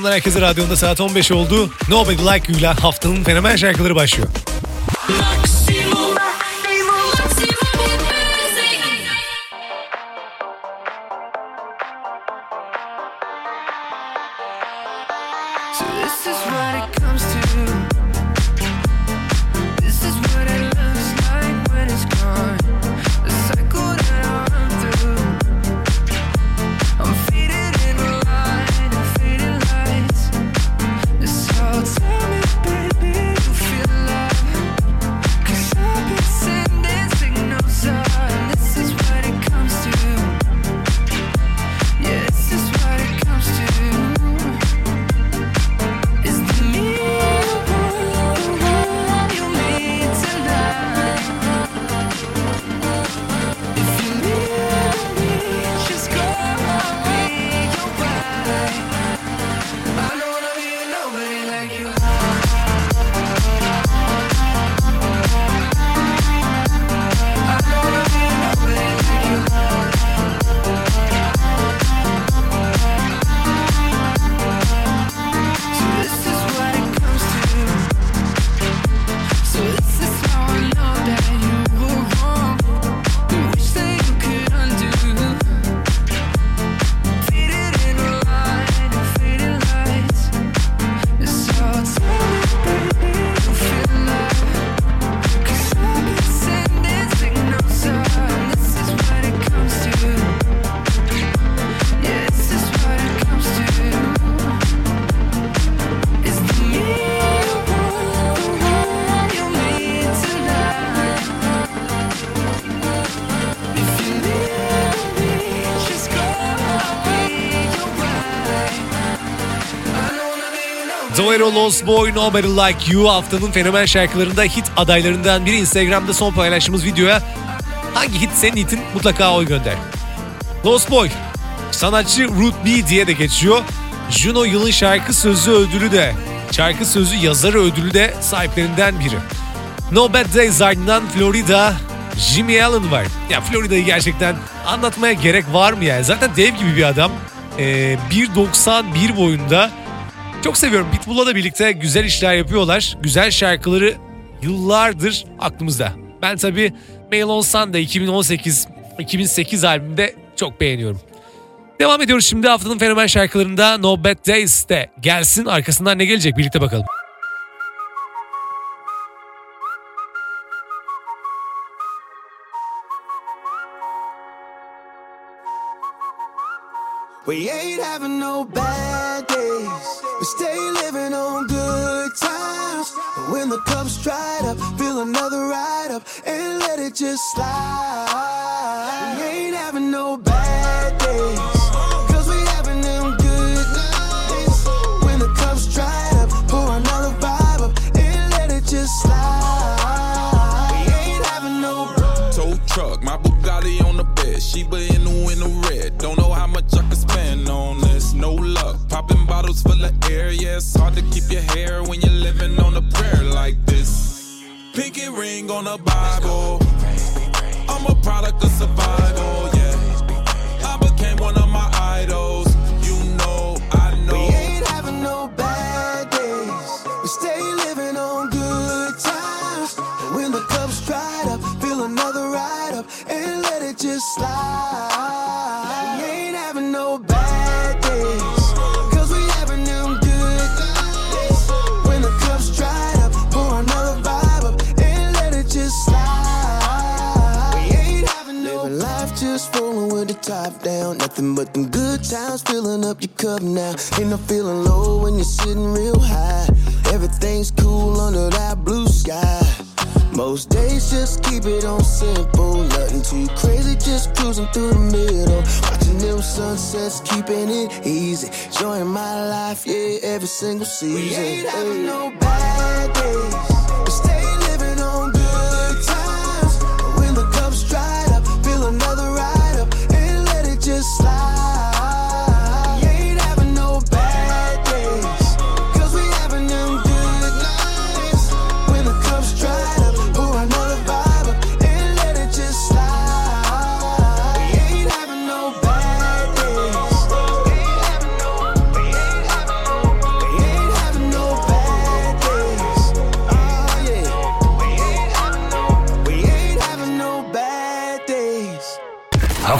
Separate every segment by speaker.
Speaker 1: akşamlar herkese radyonda saat 15 oldu. Nobody Like You ile haftanın fenomen şarkıları başlıyor.
Speaker 2: Maximum,
Speaker 1: Zoero Lost Boy Nobody Like You haftanın fenomen şarkılarında hit adaylarından biri Instagram'da son paylaştığımız videoya hangi hit senin hitin mutlaka oy gönder. Lost Boy sanatçı Root B diye de geçiyor. Juno yılın şarkı sözü ödülü de şarkı sözü yazarı ödülü de sahiplerinden biri. No Bad Days ardından Florida Jimmy Allen var. Ya Florida'yı gerçekten anlatmaya gerek var mı yani? Zaten dev gibi bir adam. Ee, 1.91 boyunda. Çok seviyorum. Pitbull'la da birlikte güzel işler yapıyorlar. Güzel şarkıları yıllardır aklımızda. Ben tabii Mail on Sunday 2018 2008 albümünde çok beğeniyorum. Devam ediyoruz şimdi haftanın fenomen şarkılarında No Bad Days de gelsin. Arkasından ne gelecek birlikte bakalım.
Speaker 3: We ain't having no bad days. We stay living on good times. But when the cup's dried up, fill another ride up and let it just slide. We ain't having no bad days.
Speaker 4: Ring on the Bible. I'm a product of survival. Yeah, I became one of my idols. You know, I
Speaker 3: We ain't having no bad days. We stay living on good times. When the cup's dried up, fill another ride up and let it just slide. We ain't having no top down. Nothing but them good times filling up your cup now. Ain't no feeling low when you're sitting real high. Everything's cool under that blue sky. Most days just keep it on simple. Nothing too crazy, just cruising through the middle. Watching them sunsets, keeping it easy. Enjoying my life, yeah, every single season. We ain't having no bad days.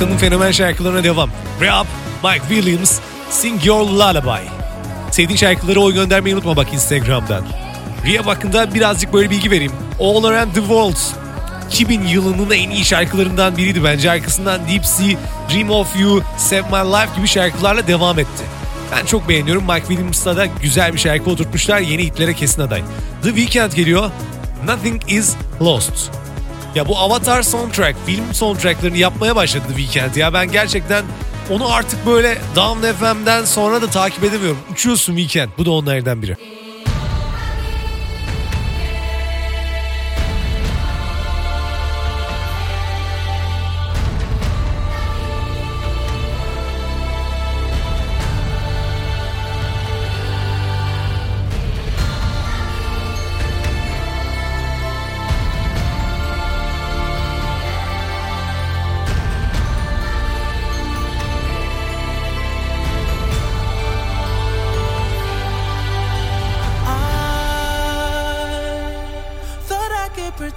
Speaker 1: Haftanın fenomen şarkılarına devam. Rap, Mike Williams, Sing Your Lullaby. Sevdiğin şarkıları oy göndermeyi unutma bak Instagram'dan. Rehab hakkında birazcık böyle bilgi vereyim. All Around the World 2000 yılının en iyi şarkılarından biriydi bence. Arkasından Deep Sea, Dream of You, Save My Life gibi şarkılarla devam etti. Ben çok beğeniyorum. Mike Williams'la da güzel bir şarkı oturtmuşlar. Yeni hitlere kesin aday. The Weeknd geliyor. Nothing is Lost. Ya bu Avatar soundtrack, film soundtracklarını yapmaya başladı The Weeknd ya. Ben gerçekten onu artık böyle Down FM'den sonra da takip edemiyorum. Uçuyorsun Weeknd. Bu da onlardan biri.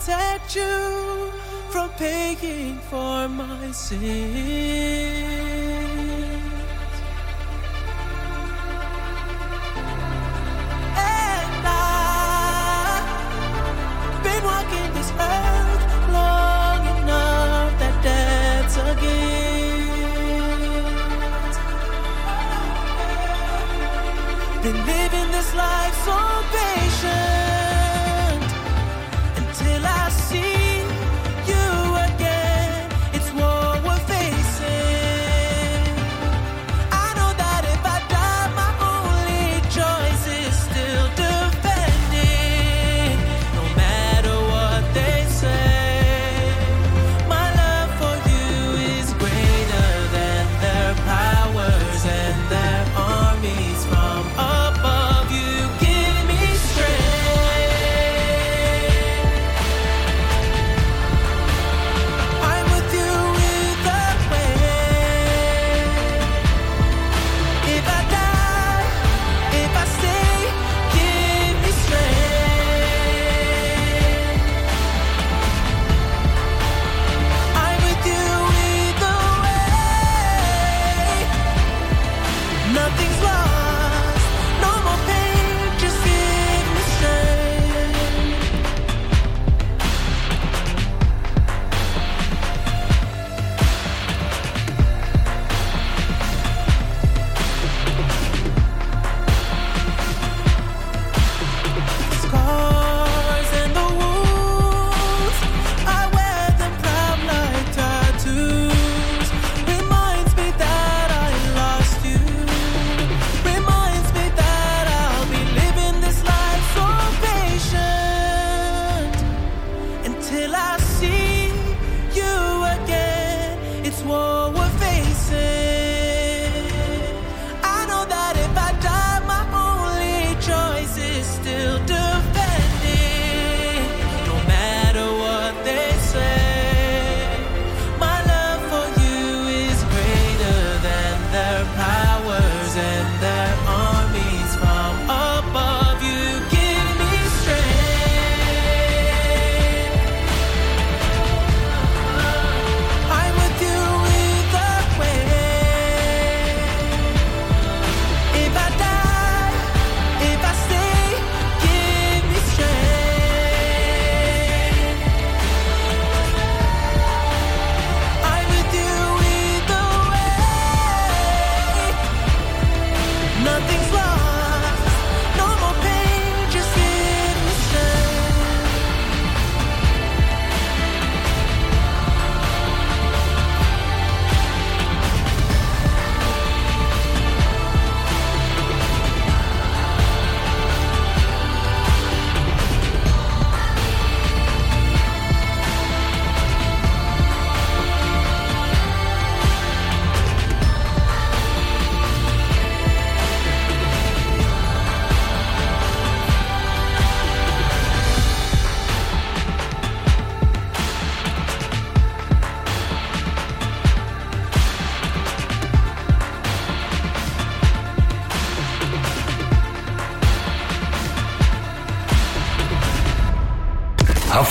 Speaker 5: Protect you from paying for my sins. And I've been walking this earth long enough that that's a gift. Been living this life so patient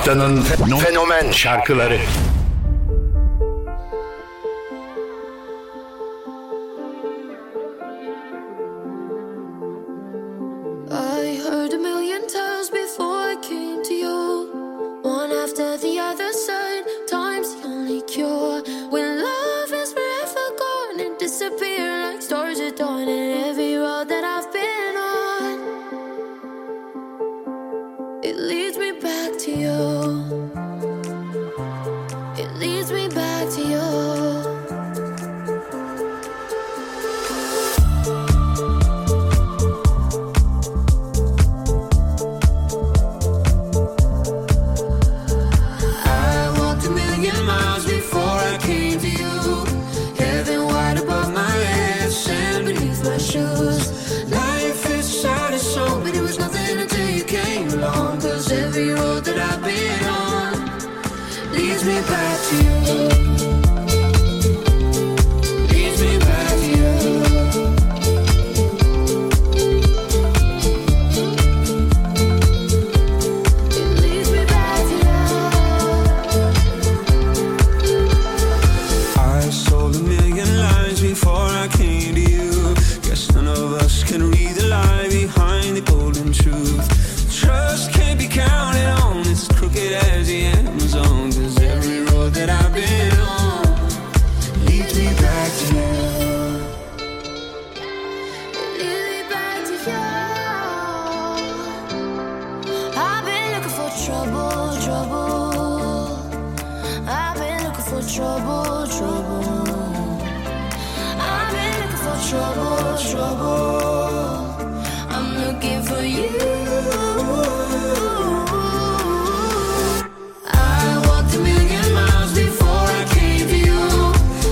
Speaker 6: Haftanın fe- fenomen şarkıları.
Speaker 7: I heard a million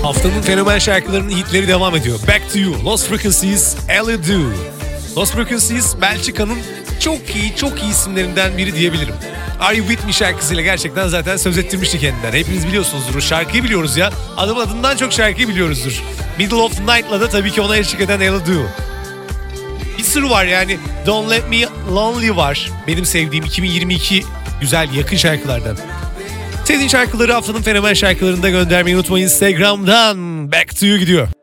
Speaker 1: Haftanın fenomen şarkılarının hitleri devam ediyor. Back to You, Lost Frequencies, Ellie Do. Lost Frequencies, Belçika'nın çok iyi, çok iyi isimlerinden biri diyebilirim. Are You With Me şarkısıyla gerçekten zaten söz ettirmişti kendinden. Hepiniz biliyorsunuzdur. Şarkıyı biliyoruz ya. Adamın adından çok şarkıyı biliyoruzdur. Middle of the Night'la da tabii ki ona eşlik eden Ellie Do. Bir sürü var yani. Don't Let Me Lonely var. Benim sevdiğim 2022 güzel yakın şarkılardan. Sevdiğin şarkıları haftanın fenomen şarkılarında göndermeyi unutmayın. Instagram'dan Back to You gidiyor.